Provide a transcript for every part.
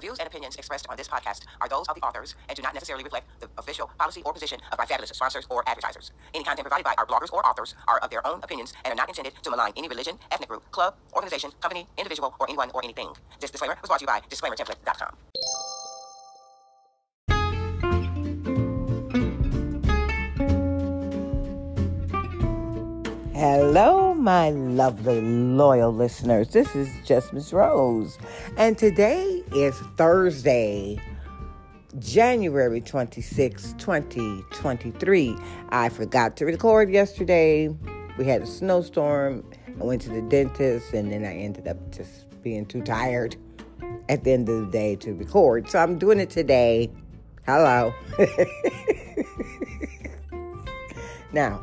The views and opinions expressed on this podcast are those of the authors and do not necessarily reflect the official policy or position of my fabulous sponsors or advertisers. Any content provided by our bloggers or authors are of their own opinions and are not intended to malign any religion, ethnic group, club, organization, company, individual, or anyone or anything. This disclaimer was brought to you by disclaimertemplate.com. Hello, my lovely, loyal listeners. This is just Miss Rose, and today is Thursday, January 26, 2023. I forgot to record yesterday. We had a snowstorm. I went to the dentist, and then I ended up just being too tired at the end of the day to record. So I'm doing it today. Hello. now,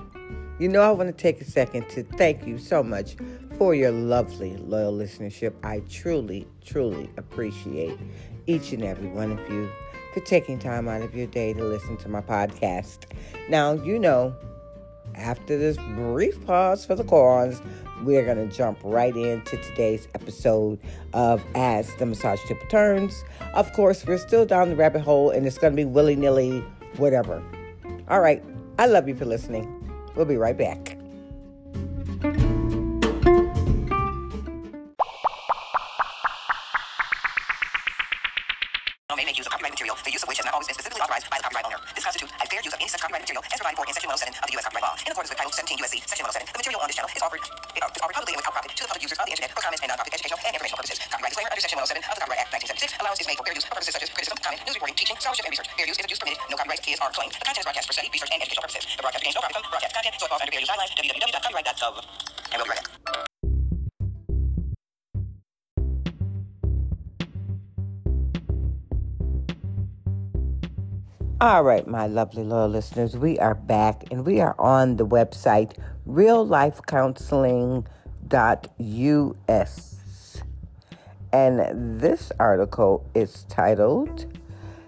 you know, I want to take a second to thank you so much for your lovely, loyal listenership. I truly, truly appreciate each and every one of you for taking time out of your day to listen to my podcast. Now, you know, after this brief pause for the cause, we're going to jump right into today's episode of As the Massage Tip Turns. Of course, we're still down the rabbit hole and it's going to be willy nilly, whatever. All right. I love you for listening. We'll be right back. Lovely loyal listeners, we are back and we are on the website reallifecounseling.us. And this article is titled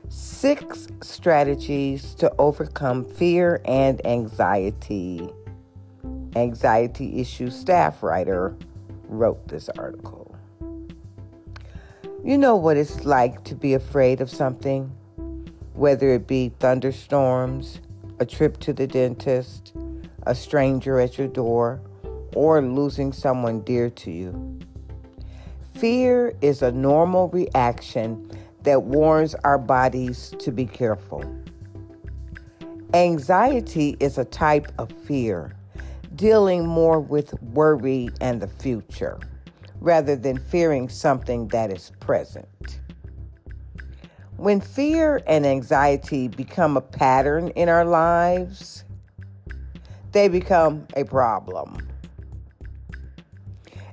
Six Strategies to Overcome Fear and Anxiety. Anxiety issue staff writer wrote this article. You know what it's like to be afraid of something? Whether it be thunderstorms, a trip to the dentist, a stranger at your door, or losing someone dear to you. Fear is a normal reaction that warns our bodies to be careful. Anxiety is a type of fear, dealing more with worry and the future, rather than fearing something that is present. When fear and anxiety become a pattern in our lives, they become a problem.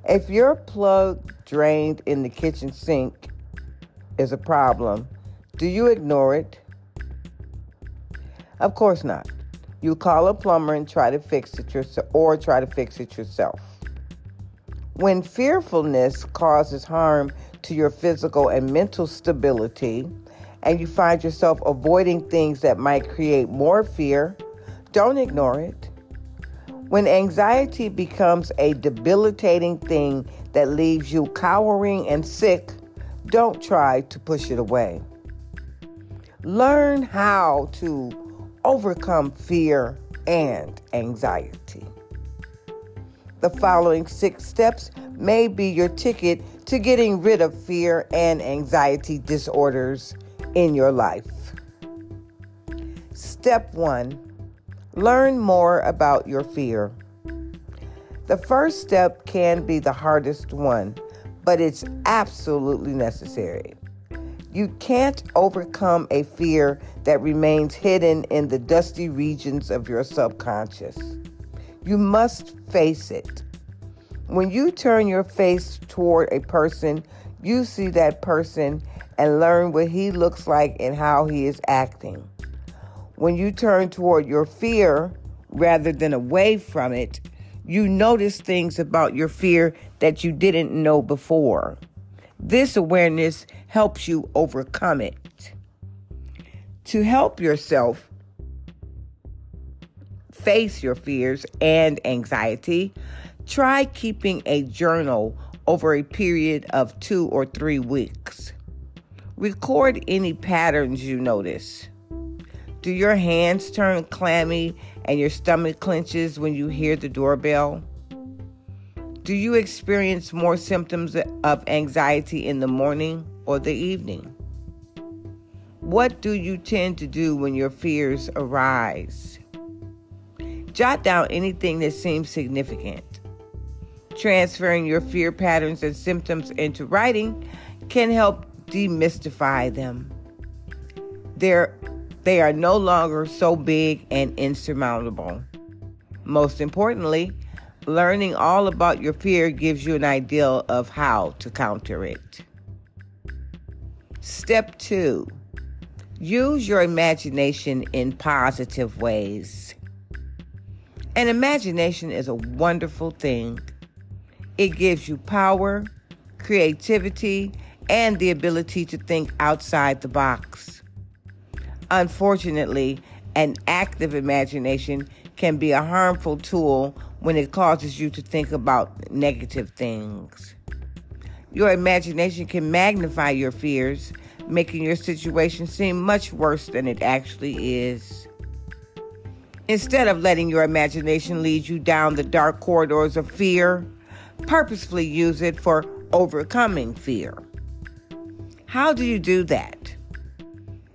If your plug drained in the kitchen sink is a problem, do you ignore it? Of course not. You call a plumber and try to fix it yourself or try to fix it yourself. When fearfulness causes harm to your physical and mental stability, and you find yourself avoiding things that might create more fear, don't ignore it. When anxiety becomes a debilitating thing that leaves you cowering and sick, don't try to push it away. Learn how to overcome fear and anxiety. The following six steps may be your ticket to getting rid of fear and anxiety disorders in your life. Step one learn more about your fear. The first step can be the hardest one, but it's absolutely necessary. You can't overcome a fear that remains hidden in the dusty regions of your subconscious. You must face it. When you turn your face toward a person, you see that person and learn what he looks like and how he is acting. When you turn toward your fear rather than away from it, you notice things about your fear that you didn't know before. This awareness helps you overcome it. To help yourself face your fears and anxiety, try keeping a journal over a period of two or three weeks. Record any patterns you notice. Do your hands turn clammy and your stomach clenches when you hear the doorbell? Do you experience more symptoms of anxiety in the morning or the evening? What do you tend to do when your fears arise? Jot down anything that seems significant. Transferring your fear patterns and symptoms into writing can help demystify them. They're, they are no longer so big and insurmountable. Most importantly, learning all about your fear gives you an idea of how to counter it. Step two use your imagination in positive ways. An imagination is a wonderful thing. It gives you power, creativity, and the ability to think outside the box. Unfortunately, an active imagination can be a harmful tool when it causes you to think about negative things. Your imagination can magnify your fears, making your situation seem much worse than it actually is. Instead of letting your imagination lead you down the dark corridors of fear, purposefully use it for overcoming fear. How do you do that?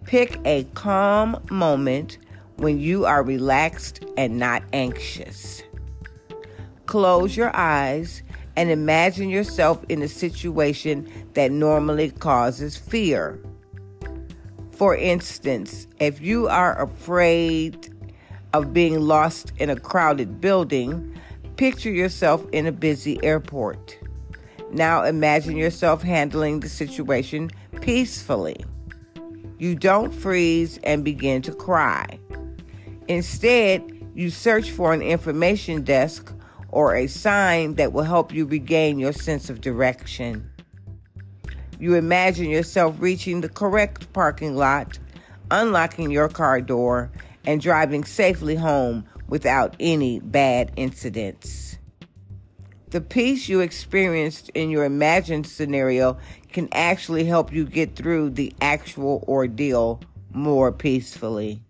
Pick a calm moment when you are relaxed and not anxious. Close your eyes and imagine yourself in a situation that normally causes fear. For instance, if you are afraid of being lost in a crowded building, picture yourself in a busy airport. Now imagine yourself handling the situation peacefully. You don't freeze and begin to cry. Instead, you search for an information desk or a sign that will help you regain your sense of direction. You imagine yourself reaching the correct parking lot, unlocking your car door, and driving safely home without any bad incidents. The peace you experienced in your imagined scenario can actually help you get through the actual ordeal more peacefully.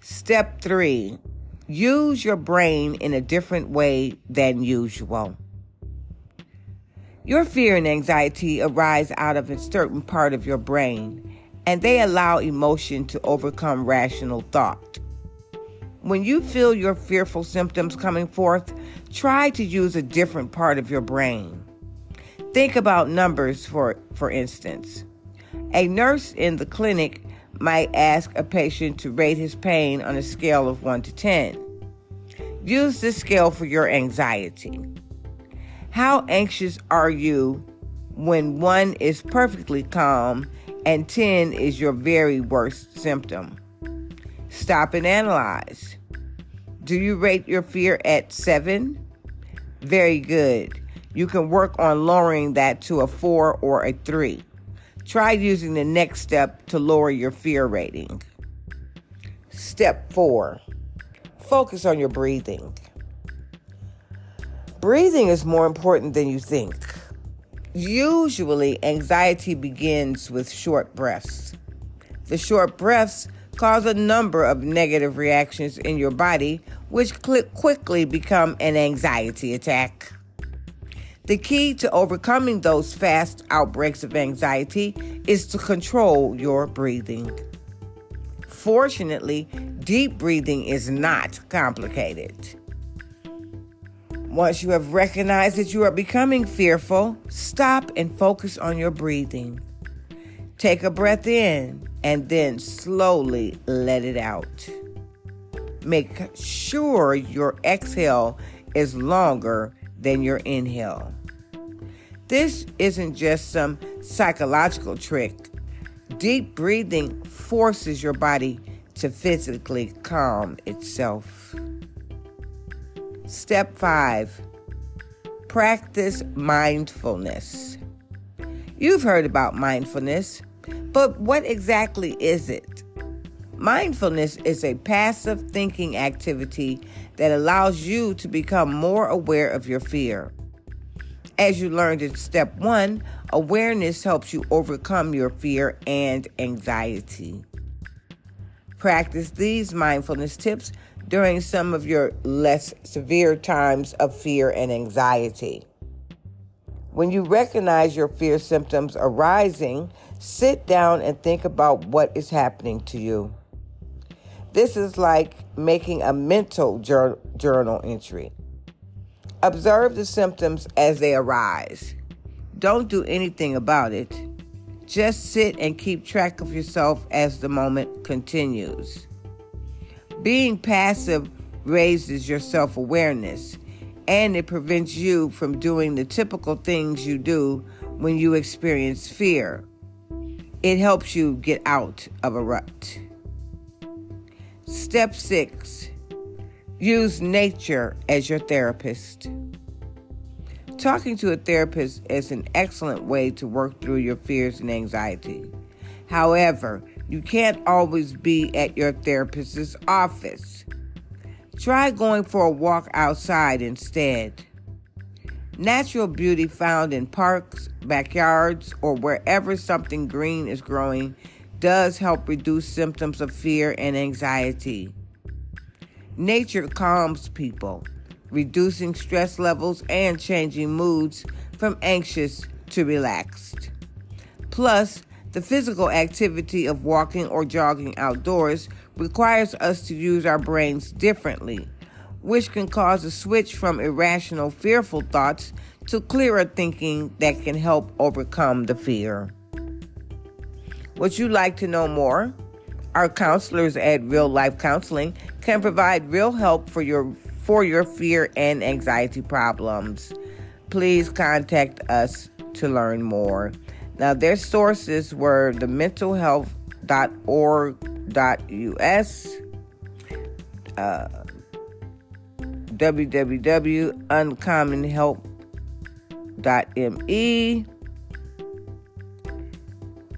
Step three Use your brain in a different way than usual. Your fear and anxiety arise out of a certain part of your brain, and they allow emotion to overcome rational thought. When you feel your fearful symptoms coming forth, try to use a different part of your brain. Think about numbers, for, for instance. A nurse in the clinic might ask a patient to rate his pain on a scale of 1 to 10. Use this scale for your anxiety. How anxious are you when 1 is perfectly calm and 10 is your very worst symptom? Stop and analyze. Do you rate your fear at 7? Very good. You can work on lowering that to a 4 or a 3. Try using the next step to lower your fear rating. Step four focus on your breathing. Breathing is more important than you think. Usually, anxiety begins with short breaths. The short breaths cause a number of negative reactions in your body, which quickly become an anxiety attack. The key to overcoming those fast outbreaks of anxiety is to control your breathing. Fortunately, deep breathing is not complicated. Once you have recognized that you are becoming fearful, stop and focus on your breathing. Take a breath in and then slowly let it out. Make sure your exhale is longer than your inhale. This isn't just some psychological trick. Deep breathing forces your body to physically calm itself. Step five practice mindfulness. You've heard about mindfulness, but what exactly is it? Mindfulness is a passive thinking activity that allows you to become more aware of your fear. As you learned in step one, Awareness helps you overcome your fear and anxiety. Practice these mindfulness tips during some of your less severe times of fear and anxiety. When you recognize your fear symptoms arising, sit down and think about what is happening to you. This is like making a mental journal entry. Observe the symptoms as they arise. Don't do anything about it. Just sit and keep track of yourself as the moment continues. Being passive raises your self awareness and it prevents you from doing the typical things you do when you experience fear. It helps you get out of a rut. Step six use nature as your therapist. Talking to a therapist is an excellent way to work through your fears and anxiety. However, you can't always be at your therapist's office. Try going for a walk outside instead. Natural beauty found in parks, backyards, or wherever something green is growing does help reduce symptoms of fear and anxiety. Nature calms people reducing stress levels and changing moods from anxious to relaxed. Plus, the physical activity of walking or jogging outdoors requires us to use our brains differently, which can cause a switch from irrational, fearful thoughts to clearer thinking that can help overcome the fear. Would you like to know more? Our counselors at Real Life Counseling can provide real help for your for your fear and anxiety problems. Please contact us to learn more. Now, their sources were the mentalhealth.org.us, uh, www.uncommonhelp.me,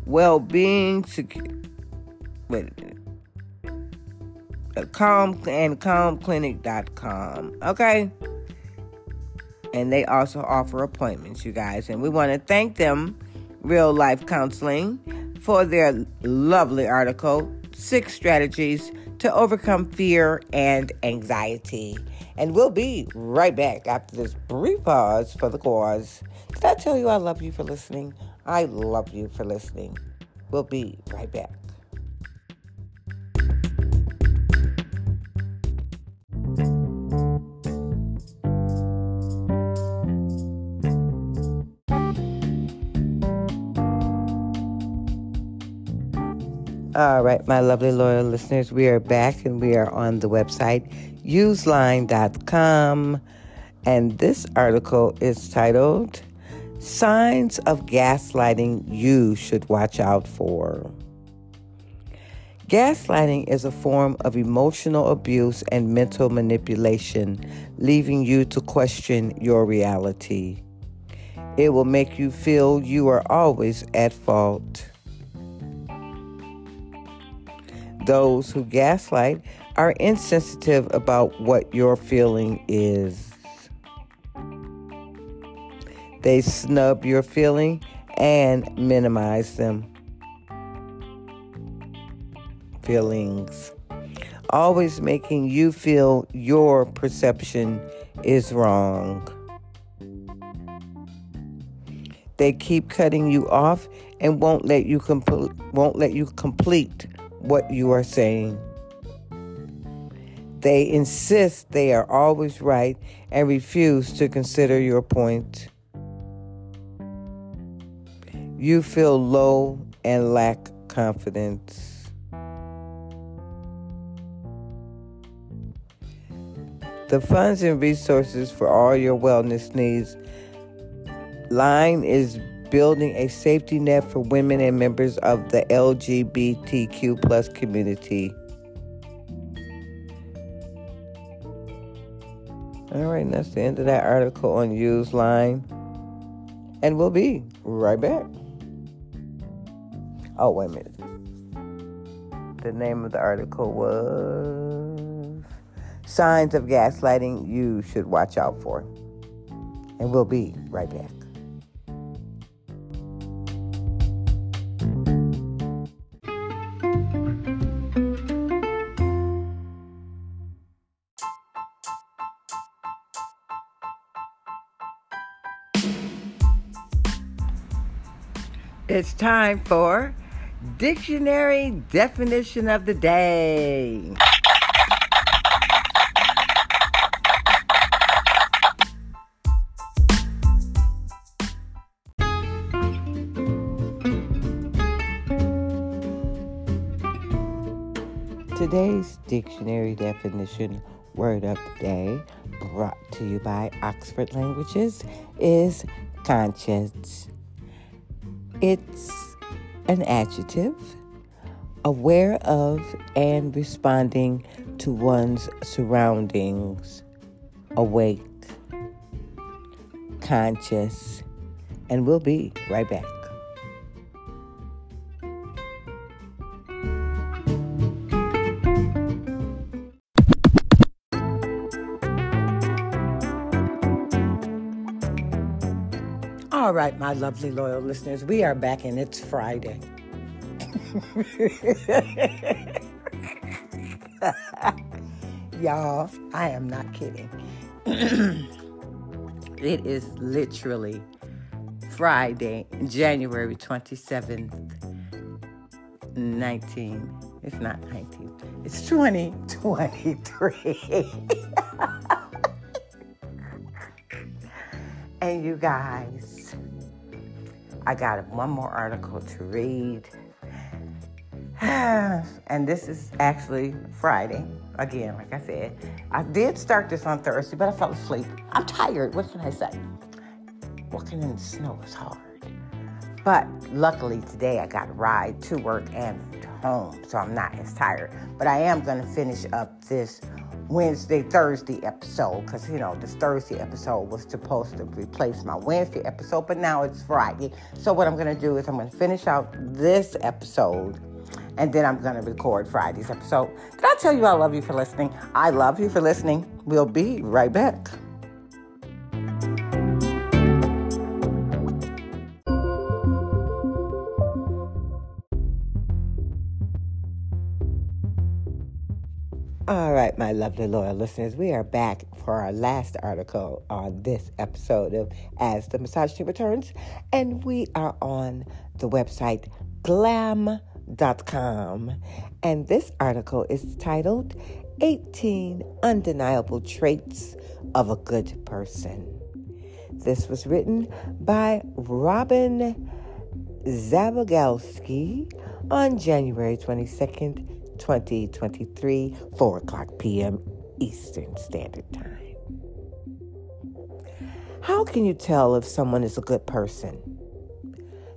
well-being, wait a minute calm and calmclinic.com. Okay. And they also offer appointments, you guys. And we want to thank them, Real Life Counseling, for their lovely article, Six Strategies to Overcome Fear and Anxiety. And we'll be right back after this brief pause for the cause. Did I tell you I love you for listening? I love you for listening. We'll be right back. All right, my lovely loyal listeners, we are back and we are on the website useline.com. And this article is titled Signs of Gaslighting You Should Watch Out For. Gaslighting is a form of emotional abuse and mental manipulation, leaving you to question your reality. It will make you feel you are always at fault. Those who gaslight are insensitive about what your feeling is. They snub your feeling and minimize them. Feelings. Always making you feel your perception is wrong. They keep cutting you off and won't let you complete won't let you complete what you are saying. They insist they are always right and refuse to consider your point. You feel low and lack confidence. The funds and resources for all your wellness needs line is building a safety net for women and members of the LGBTQ plus community. All right, and that's the end of that article on Use Line. And we'll be right back. Oh, wait a minute. The name of the article was Signs of Gaslighting You Should Watch Out For. And we'll be right back. It's time for Dictionary Definition of the Day. Today's dictionary definition word of the day, brought to you by Oxford Languages, is conscious. It's an adjective, aware of and responding to one's surroundings, awake, conscious, and we'll be right back. Right, my lovely loyal listeners, we are back and it's Friday. Y'all, I am not kidding. it is literally Friday, January 27th, 19. It's not 19, it's 2023. and you guys, I got one more article to read. and this is actually Friday. Again, like I said, I did start this on Thursday, but I fell asleep. I'm tired. What can I say? Walking in the snow is hard. But luckily today I got a ride to work and home, so I'm not as tired. But I am going to finish up this Wednesday, Thursday episode because, you know, this Thursday episode was supposed to replace my Wednesday episode, but now it's Friday. So, what I'm going to do is I'm going to finish out this episode and then I'm going to record Friday's episode. Did I tell you I love you for listening? I love you for listening. We'll be right back. All right, my lovely loyal listeners, we are back for our last article on this episode of As the Misogyny Returns, and we are on the website glam.com. And this article is titled 18 Undeniable Traits of a Good Person. This was written by Robin Zabiegalski on January 22nd, 2023, 4 o'clock p.m. Eastern Standard Time. How can you tell if someone is a good person?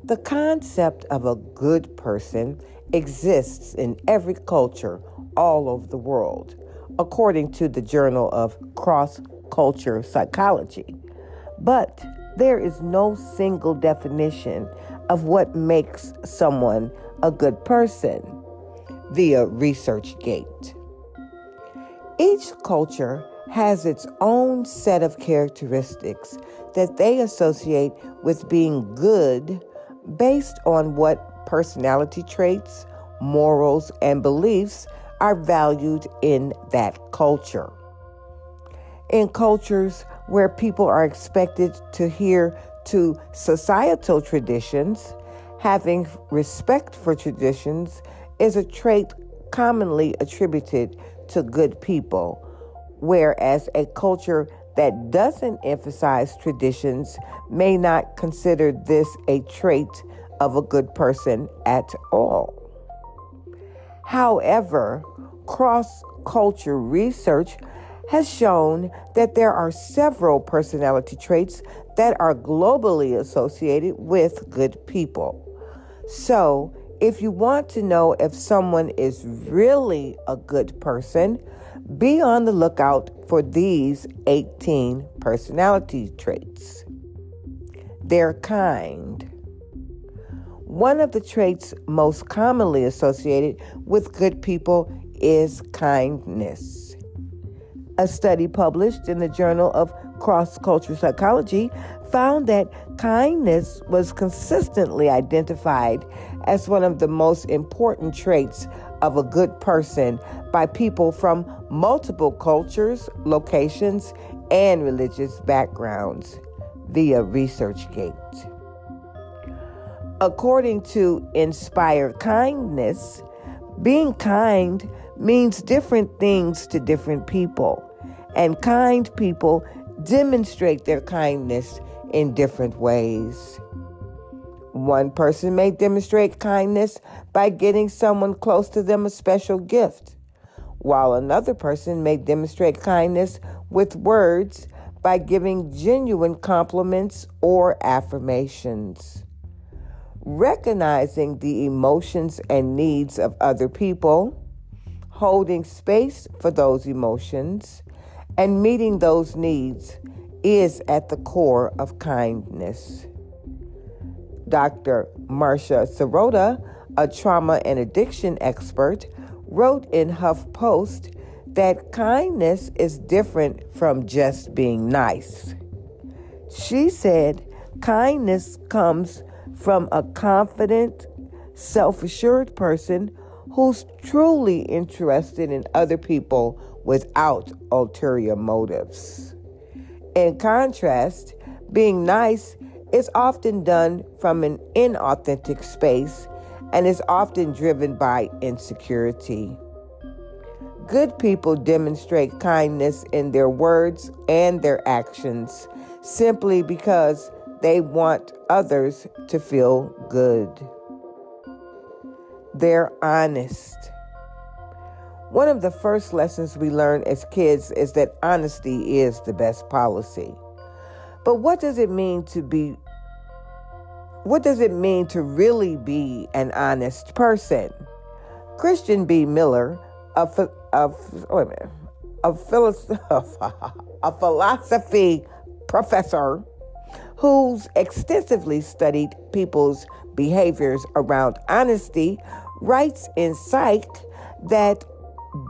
The concept of a good person exists in every culture all over the world, according to the Journal of Cross Culture Psychology. But there is no single definition of what makes someone a good person via ResearchGate. Each culture has its own set of characteristics that they associate with being good based on what personality traits, morals, and beliefs are valued in that culture. In cultures where people are expected to adhere to societal traditions, having respect for traditions is a trait commonly attributed to good people, whereas a culture that doesn't emphasize traditions may not consider this a trait of a good person at all. However, cross culture research has shown that there are several personality traits that are globally associated with good people. So, if you want to know if someone is really a good person, be on the lookout for these 18 personality traits. They're kind. One of the traits most commonly associated with good people is kindness. A study published in the Journal of Cross Cultural Psychology found that kindness was consistently identified as one of the most important traits of a good person by people from multiple cultures, locations, and religious backgrounds via ResearchGate. According to Inspired Kindness, being kind means different things to different people, and kind people demonstrate their kindness in different ways. One person may demonstrate kindness by getting someone close to them a special gift, while another person may demonstrate kindness with words by giving genuine compliments or affirmations. Recognizing the emotions and needs of other people, holding space for those emotions, and meeting those needs is at the core of kindness. Dr. Marcia Sirota, a trauma and addiction expert, wrote in HuffPost that kindness is different from just being nice. She said kindness comes from a confident, self assured person who's truly interested in other people without ulterior motives. In contrast, being nice is often done from an inauthentic space and is often driven by insecurity. Good people demonstrate kindness in their words and their actions simply because they want others to feel good. They're honest. One of the first lessons we learn as kids is that honesty is the best policy. But what does it mean to be what does it mean to really be an honest person? Christian B. Miller, a, a, wait a, minute, a, a philosophy professor who's extensively studied people's behaviors around honesty, writes in Psych that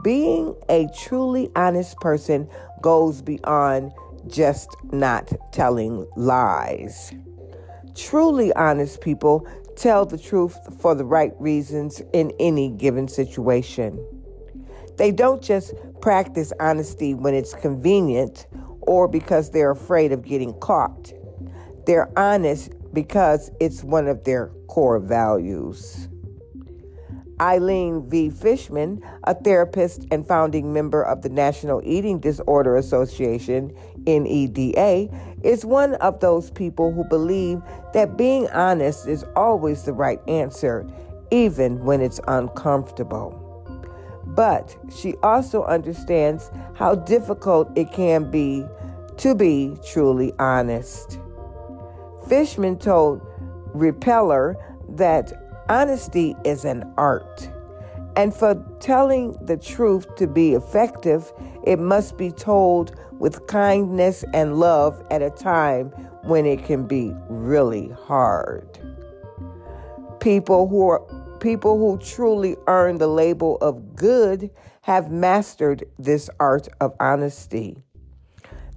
being a truly honest person goes beyond just not telling lies. Truly honest people tell the truth for the right reasons in any given situation. They don't just practice honesty when it's convenient or because they're afraid of getting caught. They're honest because it's one of their core values. Eileen V. Fishman, a therapist and founding member of the National Eating Disorder Association, NEDA, is one of those people who believe that being honest is always the right answer, even when it's uncomfortable. But she also understands how difficult it can be to be truly honest. Fishman told Repeller that Honesty is an art. And for telling the truth to be effective, it must be told with kindness and love at a time when it can be really hard. People who are people who truly earn the label of good have mastered this art of honesty.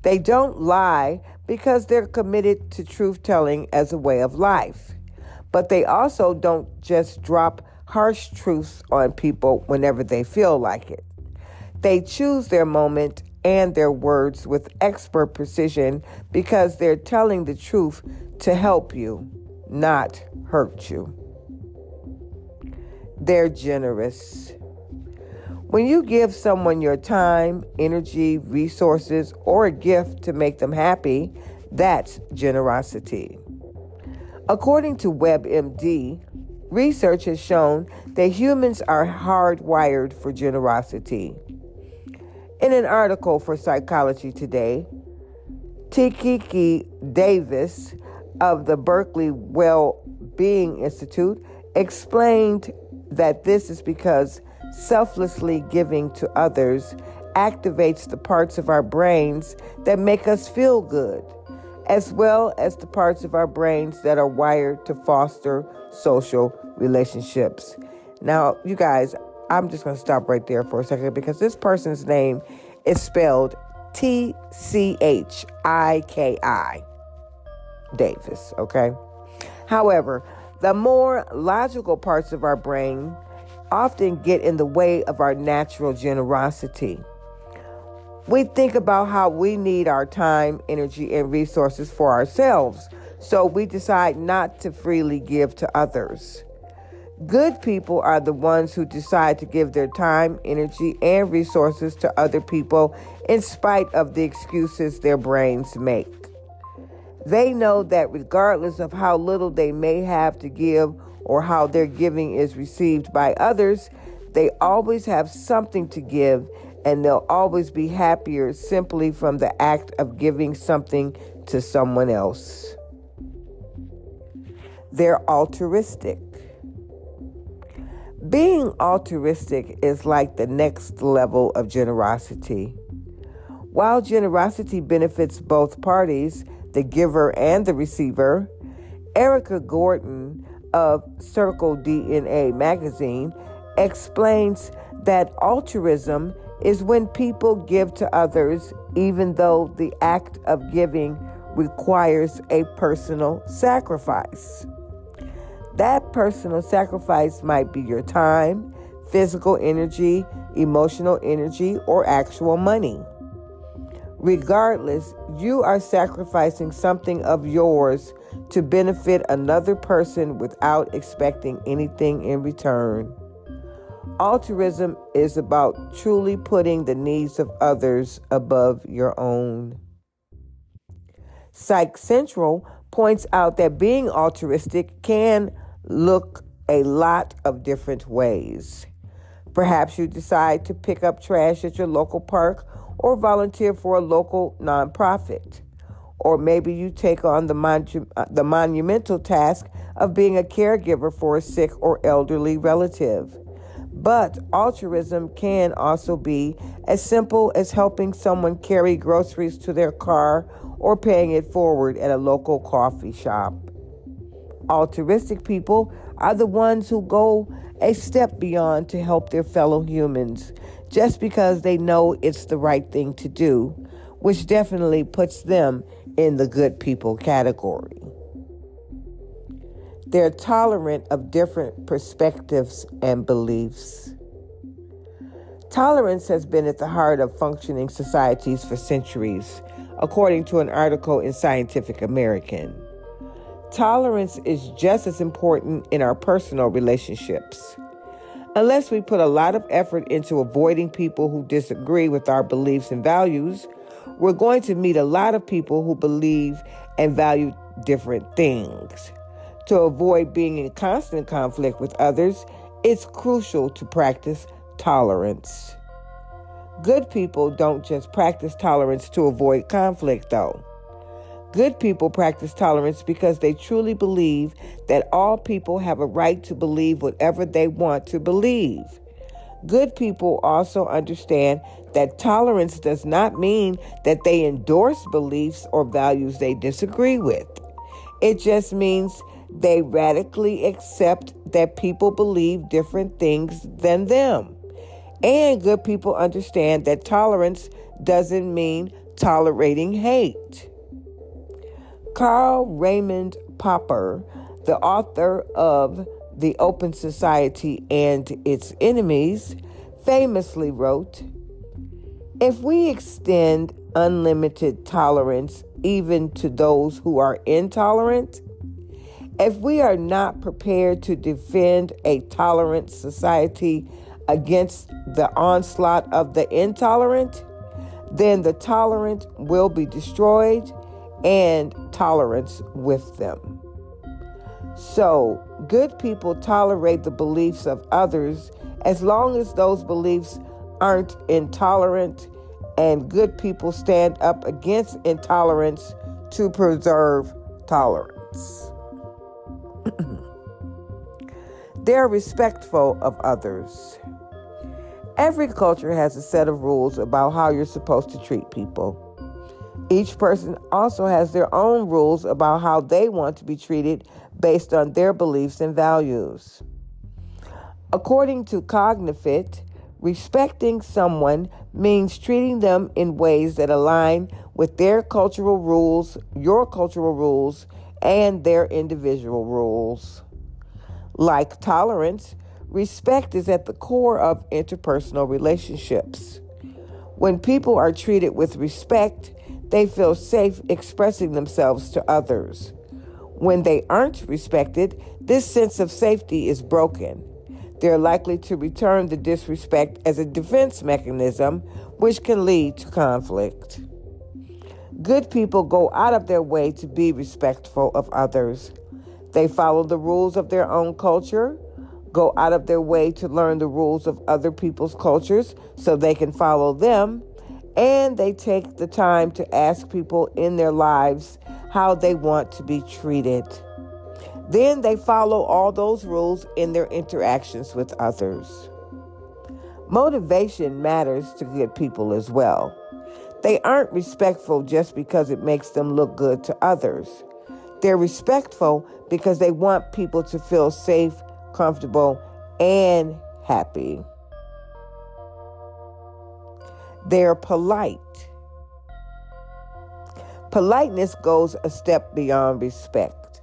They don't lie because they're committed to truth telling as a way of life but they also don't just drop harsh truths on people whenever they feel like it. They choose their moment and their words with expert precision because they're telling the truth to help you, not hurt you. They're generous. When you give someone your time, energy, resources, or a gift to make them happy, that's generosity. According to WebMD, research has shown that humans are hardwired for generosity. In an article for Psychology Today, Tikiki Davis of the Berkeley Well Being Institute explained that this is because selflessly giving to others activates the parts of our brains that make us feel good as well as the parts of our brains that are wired to foster social relationships. Now, you guys, I'm just going to stop right there for a second because this person's name is spelled T C H I K I Davis, okay? However, the more logical parts of our brain often get in the way of our natural generosity. We think about how we need our time, energy, and resources for ourselves so we decide not to freely give to others. Good people are the ones who decide to give their time, energy, and resources to other people in spite of the excuses their brains make. They know that regardless of how little they may have to give or how their giving is received by others, they always have something to give and they'll always be happier simply from the act of giving something to someone else. They're altruistic. Being altruistic is like the next level of generosity. While generosity benefits both parties, the giver and the receiver, Erica Gordon of Circle DNA magazine explains that altruism is when people give to others even though the act of giving requires a personal sacrifice. That personal sacrifice might be your time, physical energy, emotional energy, or actual money. Regardless, you are sacrificing something of yours to benefit another person without expecting anything in return. Altruism is about truly putting the needs of others above your own. Psych Central points out that being altruistic can look a lot of different ways. Perhaps you decide to pick up trash at your local park or volunteer for a local nonprofit. Or maybe you take on the, monu- uh, the monumental task of being a caregiver for a sick or elderly relative. But altruism can also be as simple as helping someone carry groceries to their car or paying it forward at a local coffee shop. Altruistic people are the ones who go a step beyond to help their fellow humans just because they know it's the right thing to do, which definitely puts them in the good people category. They're tolerant of different perspectives and beliefs. Tolerance has been at the heart of functioning societies for centuries, according to an article in Scientific American. Tolerance is just as important in our personal relationships. Unless we put a lot of effort into avoiding people who disagree with our beliefs and values, we're going to meet a lot of people who believe and value different things. To avoid being in constant conflict with others, it's crucial to practice tolerance. Good people don't just practice tolerance to avoid conflict, though. Good people practice tolerance because they truly believe that all people have a right to believe whatever they want to believe. Good people also understand that tolerance does not mean that they endorse beliefs or values they disagree with. It just means they radically accept that people believe different things than them. And good people understand that tolerance doesn't mean tolerating hate. Karl Raymond Popper, the author of The Open Society and Its Enemies, famously wrote If we extend unlimited tolerance even to those who are intolerant, if we are not prepared to defend a tolerant society against the onslaught of the intolerant, then the tolerant will be destroyed and tolerance with them. So, good people tolerate the beliefs of others as long as those beliefs aren't intolerant, and good people stand up against intolerance to preserve tolerance. They're respectful of others. Every culture has a set of rules about how you're supposed to treat people. Each person also has their own rules about how they want to be treated based on their beliefs and values. According to Cognifit, respecting someone means treating them in ways that align with their cultural rules, your cultural rules, and their individual rules. Like tolerance, respect is at the core of interpersonal relationships. When people are treated with respect, they feel safe expressing themselves to others. When they aren't respected, this sense of safety is broken. They're likely to return the disrespect as a defense mechanism, which can lead to conflict. Good people go out of their way to be respectful of others. They follow the rules of their own culture, go out of their way to learn the rules of other people's cultures so they can follow them, and they take the time to ask people in their lives how they want to be treated. Then they follow all those rules in their interactions with others. Motivation matters to good people as well. They aren't respectful just because it makes them look good to others. They're respectful because they want people to feel safe, comfortable, and happy. They're polite. Politeness goes a step beyond respect.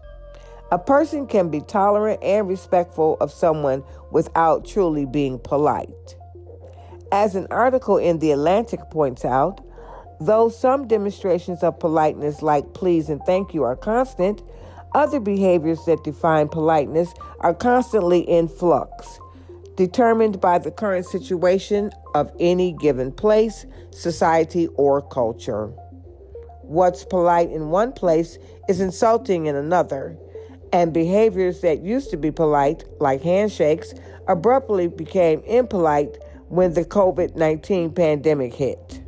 A person can be tolerant and respectful of someone without truly being polite. As an article in The Atlantic points out, though some demonstrations of politeness, like please and thank you, are constant, other behaviors that define politeness are constantly in flux, determined by the current situation of any given place, society, or culture. What's polite in one place is insulting in another, and behaviors that used to be polite, like handshakes, abruptly became impolite when the COVID 19 pandemic hit.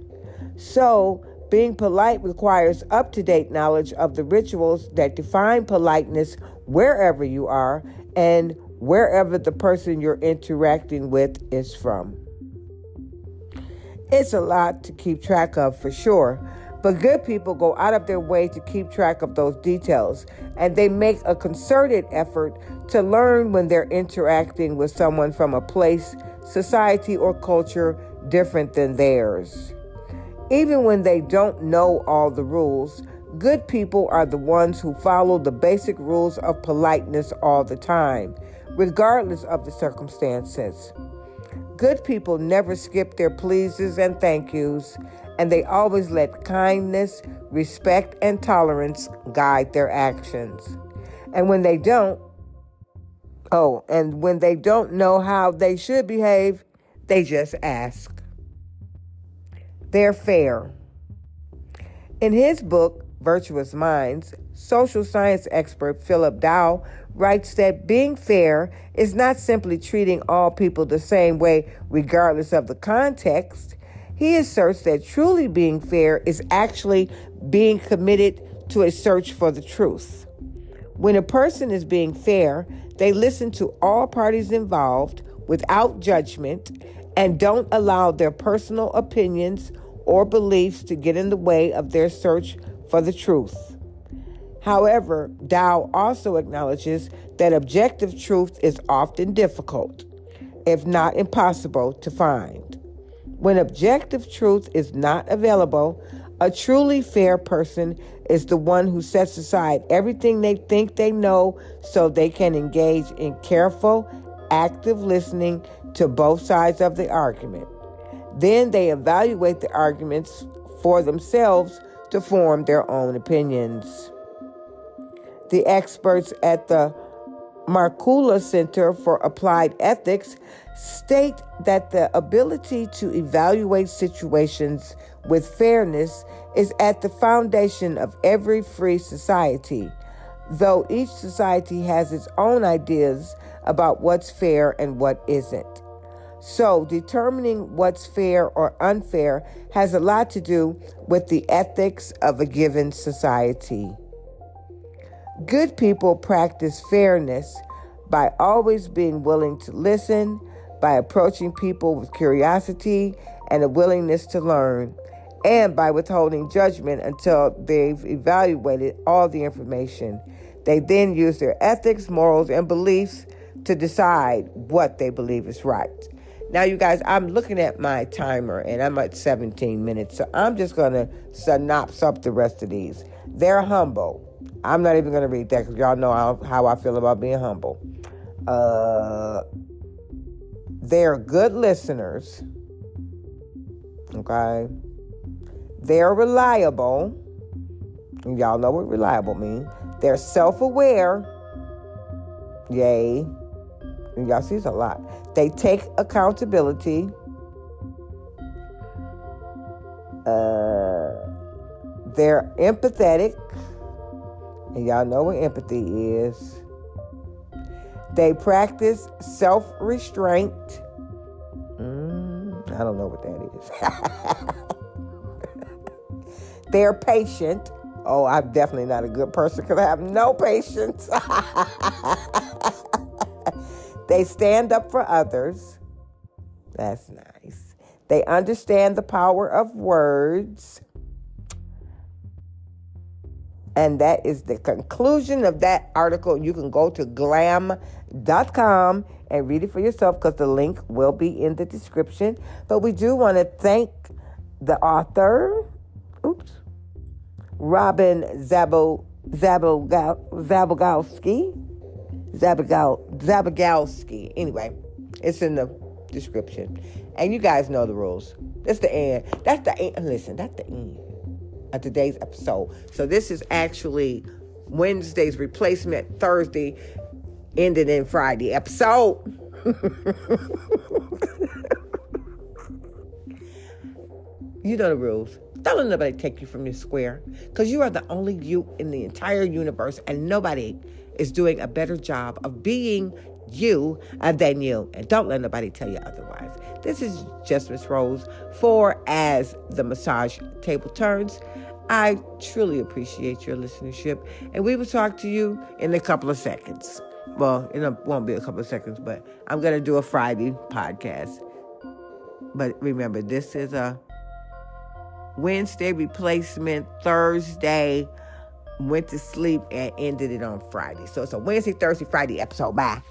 So, being polite requires up to date knowledge of the rituals that define politeness wherever you are and wherever the person you're interacting with is from. It's a lot to keep track of for sure, but good people go out of their way to keep track of those details, and they make a concerted effort to learn when they're interacting with someone from a place, society, or culture different than theirs. Even when they don't know all the rules, good people are the ones who follow the basic rules of politeness all the time, regardless of the circumstances. Good people never skip their pleases and thank yous and they always let kindness, respect, and tolerance guide their actions. And when they don't, oh, and when they don't know how they should behave, they just ask. They're fair. In his book, Virtuous Minds, social science expert Philip Dow writes that being fair is not simply treating all people the same way, regardless of the context. He asserts that truly being fair is actually being committed to a search for the truth. When a person is being fair, they listen to all parties involved without judgment and don't allow their personal opinions or beliefs to get in the way of their search for the truth. However, Dow also acknowledges that objective truth is often difficult, if not impossible, to find. When objective truth is not available, a truly fair person is the one who sets aside everything they think they know so they can engage in careful, active listening to both sides of the argument. Then they evaluate the arguments for themselves to form their own opinions. The experts at the Markkula Center for Applied Ethics state that the ability to evaluate situations with fairness is at the foundation of every free society, though each society has its own ideas about what's fair and what isn't. So, determining what's fair or unfair has a lot to do with the ethics of a given society. Good people practice fairness by always being willing to listen, by approaching people with curiosity and a willingness to learn, and by withholding judgment until they've evaluated all the information. They then use their ethics, morals, and beliefs to decide what they believe is right. Now, you guys, I'm looking at my timer and I'm at 17 minutes, so I'm just going to synopsis up the rest of these. They're humble. I'm not even going to read that because y'all know how, how, I feel about being humble. Uh, they're good listeners. Okay. They're reliable. Y'all know what reliable means. They're self aware. Yay. And y'all see it's a lot. They take accountability. Uh, they're empathetic. And y'all know what empathy is. They practice self restraint. Mm, I don't know what that is. They're patient. Oh, I'm definitely not a good person because I have no patience. they stand up for others. That's nice. They understand the power of words. And that is the conclusion of that article. You can go to glam.com and read it for yourself because the link will be in the description. But we do want to thank the author, oops, Robin Zabo, Zabogowski. Zabogal, Anyway, it's in the description. And you guys know the rules. That's the end. That's the end. Listen, that's the end of today's episode. So this is actually Wednesday's replacement Thursday, ended in Friday episode. you know the rules. Don't let nobody take you from your square because you are the only you in the entire universe, and nobody is doing a better job of being you uh, than you. And don't let nobody tell you otherwise. This is just Miss Rose for As the Massage Table Turns. I truly appreciate your listenership, and we will talk to you in a couple of seconds. Well, it won't be a couple of seconds, but I'm going to do a Friday podcast. But remember, this is a Wednesday replacement, Thursday, went to sleep and ended it on Friday. So it's a Wednesday, Thursday, Friday episode. Bye.